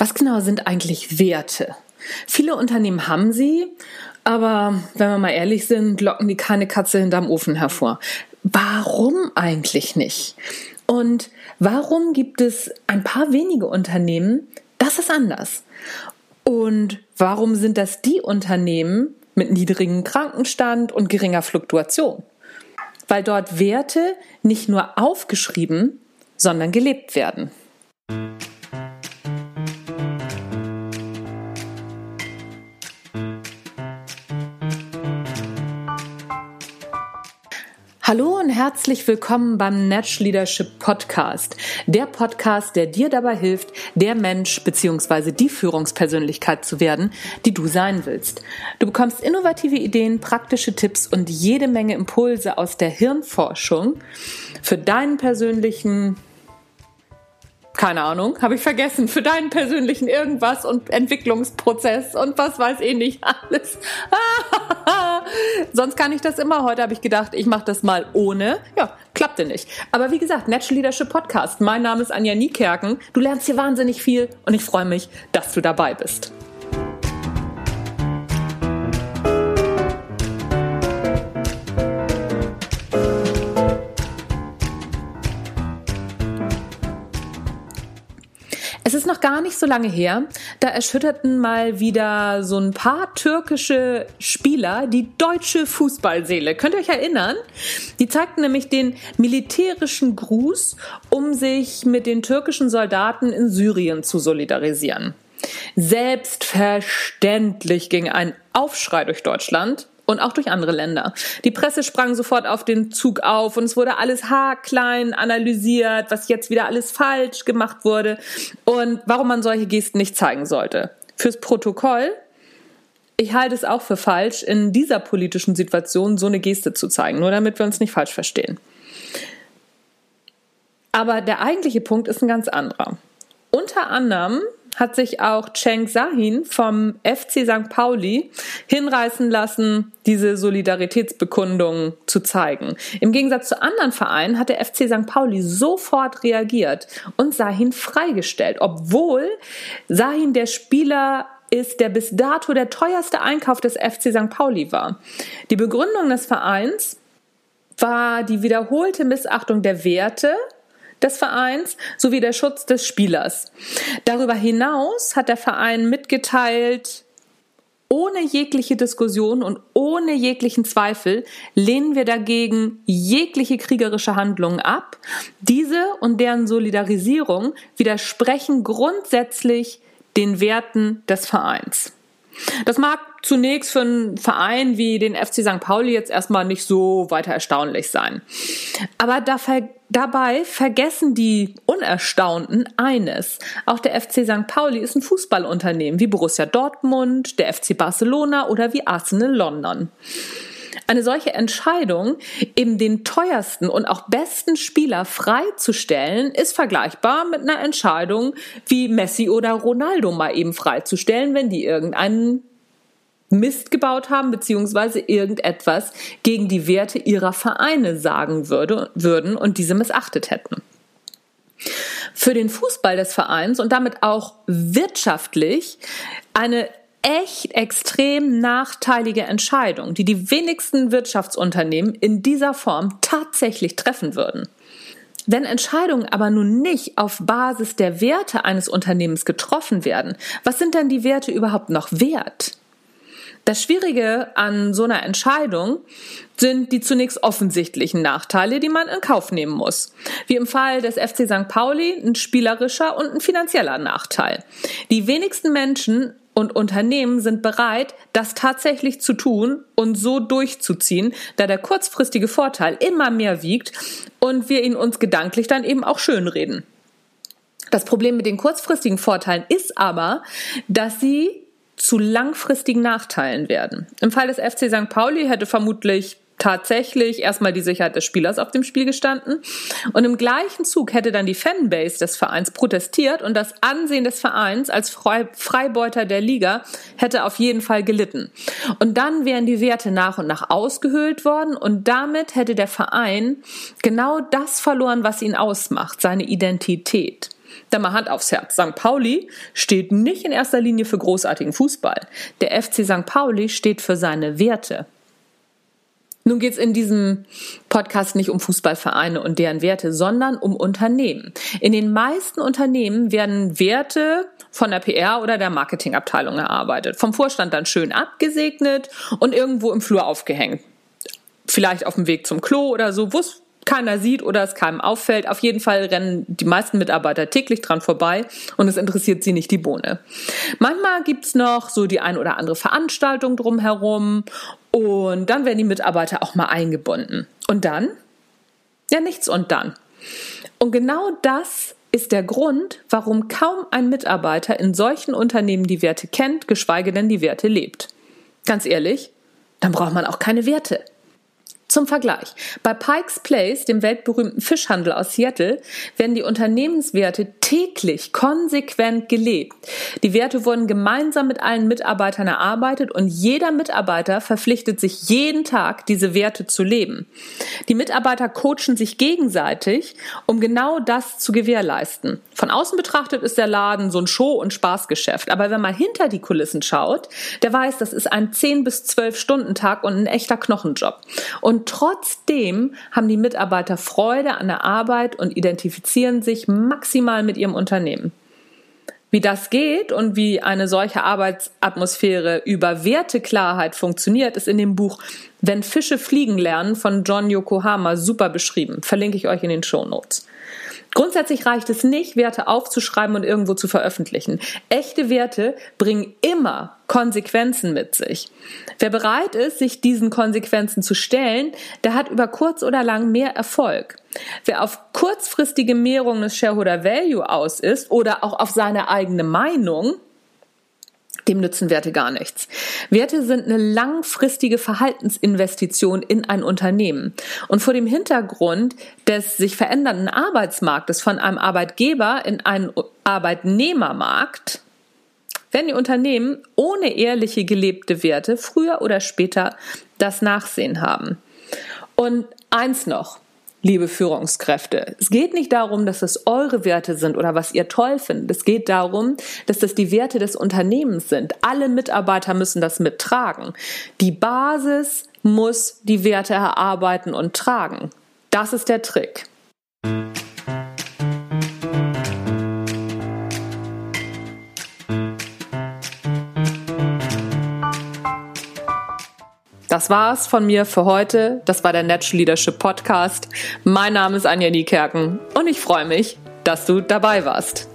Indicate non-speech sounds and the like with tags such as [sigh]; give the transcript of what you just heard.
Was genau sind eigentlich Werte? Viele Unternehmen haben sie, aber wenn wir mal ehrlich sind, locken die keine Katze hinterm Ofen hervor. Warum eigentlich nicht? Und warum gibt es ein paar wenige Unternehmen, das ist anders? Und warum sind das die Unternehmen mit niedrigem Krankenstand und geringer Fluktuation? Weil dort Werte nicht nur aufgeschrieben, sondern gelebt werden. Hallo und herzlich willkommen beim Natch Leadership Podcast. Der Podcast, der dir dabei hilft, der Mensch bzw. die Führungspersönlichkeit zu werden, die du sein willst. Du bekommst innovative Ideen, praktische Tipps und jede Menge Impulse aus der Hirnforschung für deinen persönlichen keine Ahnung, habe ich vergessen, für deinen persönlichen irgendwas und Entwicklungsprozess und was weiß ich nicht alles. [laughs] Sonst kann ich das immer. Heute habe ich gedacht, ich mache das mal ohne. Ja, klappte nicht. Aber wie gesagt, Natural Leadership Podcast. Mein Name ist Anja Niekerken. Du lernst hier wahnsinnig viel und ich freue mich, dass du dabei bist. Gar nicht so lange her, da erschütterten mal wieder so ein paar türkische Spieler die deutsche Fußballseele. Könnt ihr euch erinnern? Die zeigten nämlich den militärischen Gruß, um sich mit den türkischen Soldaten in Syrien zu solidarisieren. Selbstverständlich ging ein Aufschrei durch Deutschland und auch durch andere Länder. Die Presse sprang sofort auf den Zug auf und es wurde alles haarklein analysiert, was jetzt wieder alles falsch gemacht wurde und warum man solche Gesten nicht zeigen sollte. Fürs Protokoll, ich halte es auch für falsch, in dieser politischen Situation so eine Geste zu zeigen, nur damit wir uns nicht falsch verstehen. Aber der eigentliche Punkt ist ein ganz anderer. Unter anderem hat sich auch Cheng Sahin vom FC St. Pauli hinreißen lassen, diese Solidaritätsbekundung zu zeigen. Im Gegensatz zu anderen Vereinen hat der FC St. Pauli sofort reagiert und Sahin freigestellt, obwohl Sahin der Spieler ist, der bis dato der teuerste Einkauf des FC St. Pauli war. Die Begründung des Vereins war die wiederholte Missachtung der Werte des Vereins sowie der Schutz des Spielers. Darüber hinaus hat der Verein mitgeteilt, ohne jegliche Diskussion und ohne jeglichen Zweifel lehnen wir dagegen jegliche kriegerische Handlungen ab. Diese und deren Solidarisierung widersprechen grundsätzlich den Werten des Vereins. Das mag zunächst für einen Verein wie den FC St. Pauli jetzt erstmal nicht so weiter erstaunlich sein. Aber da ver dabei vergessen die Unerstaunten eines. Auch der FC St. Pauli ist ein Fußballunternehmen wie Borussia Dortmund, der FC Barcelona oder wie Arsenal London. Eine solche Entscheidung, eben den teuersten und auch besten Spieler freizustellen, ist vergleichbar mit einer Entscheidung, wie Messi oder Ronaldo mal eben freizustellen, wenn die irgendeinen Mist gebaut haben, beziehungsweise irgendetwas gegen die Werte ihrer Vereine sagen würde, würden und diese missachtet hätten. Für den Fußball des Vereins und damit auch wirtschaftlich eine echt extrem nachteilige Entscheidung, die die wenigsten Wirtschaftsunternehmen in dieser Form tatsächlich treffen würden. Wenn Entscheidungen aber nun nicht auf Basis der Werte eines Unternehmens getroffen werden, was sind denn die Werte überhaupt noch wert? Das Schwierige an so einer Entscheidung sind die zunächst offensichtlichen Nachteile, die man in Kauf nehmen muss. Wie im Fall des FC St. Pauli ein spielerischer und ein finanzieller Nachteil. Die wenigsten Menschen und Unternehmen sind bereit, das tatsächlich zu tun und so durchzuziehen, da der kurzfristige Vorteil immer mehr wiegt und wir ihn uns gedanklich dann eben auch schönreden. Das Problem mit den kurzfristigen Vorteilen ist aber, dass sie zu langfristigen Nachteilen werden. Im Fall des FC St. Pauli hätte vermutlich tatsächlich erstmal die Sicherheit des Spielers auf dem Spiel gestanden. Und im gleichen Zug hätte dann die Fanbase des Vereins protestiert und das Ansehen des Vereins als Freibeuter der Liga hätte auf jeden Fall gelitten. Und dann wären die Werte nach und nach ausgehöhlt worden und damit hätte der Verein genau das verloren, was ihn ausmacht, seine Identität. Dann mal Hand aufs Herz. St. Pauli steht nicht in erster Linie für großartigen Fußball. Der FC St. Pauli steht für seine Werte. Nun geht es in diesem Podcast nicht um Fußballvereine und deren Werte, sondern um Unternehmen. In den meisten Unternehmen werden Werte von der PR oder der Marketingabteilung erarbeitet, vom Vorstand dann schön abgesegnet und irgendwo im Flur aufgehängt. Vielleicht auf dem Weg zum Klo oder so, keiner sieht oder es keinem auffällt. Auf jeden Fall rennen die meisten Mitarbeiter täglich dran vorbei und es interessiert sie nicht die Bohne. Manchmal gibt's noch so die ein oder andere Veranstaltung drumherum und dann werden die Mitarbeiter auch mal eingebunden. Und dann? Ja, nichts und dann. Und genau das ist der Grund, warum kaum ein Mitarbeiter in solchen Unternehmen die Werte kennt, geschweige denn die Werte lebt. Ganz ehrlich, dann braucht man auch keine Werte. Zum Vergleich. Bei Pikes Place, dem weltberühmten Fischhandel aus Seattle, werden die Unternehmenswerte täglich konsequent gelebt. Die Werte wurden gemeinsam mit allen Mitarbeitern erarbeitet und jeder Mitarbeiter verpflichtet sich jeden Tag, diese Werte zu leben. Die Mitarbeiter coachen sich gegenseitig, um genau das zu gewährleisten. Von außen betrachtet ist der Laden so ein Show- und Spaßgeschäft. Aber wenn man hinter die Kulissen schaut, der weiß, das ist ein 10 bis 12 Stunden Tag und ein echter Knochenjob. Und und trotzdem haben die Mitarbeiter Freude an der Arbeit und identifizieren sich maximal mit ihrem Unternehmen. Wie das geht und wie eine solche Arbeitsatmosphäre über Werteklarheit funktioniert, ist in dem Buch Wenn Fische fliegen lernen von John Yokohama super beschrieben. Verlinke ich euch in den Show Notes. Grundsätzlich reicht es nicht, Werte aufzuschreiben und irgendwo zu veröffentlichen. Echte Werte bringen immer Konsequenzen mit sich. Wer bereit ist, sich diesen Konsequenzen zu stellen, der hat über kurz oder lang mehr Erfolg. Wer auf kurzfristige Mehrung des Shareholder Value aus ist oder auch auf seine eigene Meinung, dem nützen Werte gar nichts. Werte sind eine langfristige Verhaltensinvestition in ein Unternehmen. Und vor dem Hintergrund des sich verändernden Arbeitsmarktes von einem Arbeitgeber in einen Arbeitnehmermarkt werden die Unternehmen ohne ehrliche gelebte Werte früher oder später das Nachsehen haben. Und eins noch, liebe Führungskräfte. Es geht nicht darum, dass es eure Werte sind oder was ihr toll findet. Es geht darum, dass das die Werte des Unternehmens sind. Alle Mitarbeiter müssen das mittragen. Die Basis muss die Werte erarbeiten und tragen. Das ist der Trick. War's von mir für heute. Das war der Natural Leadership Podcast. Mein Name ist Anja Niekerken und ich freue mich, dass du dabei warst.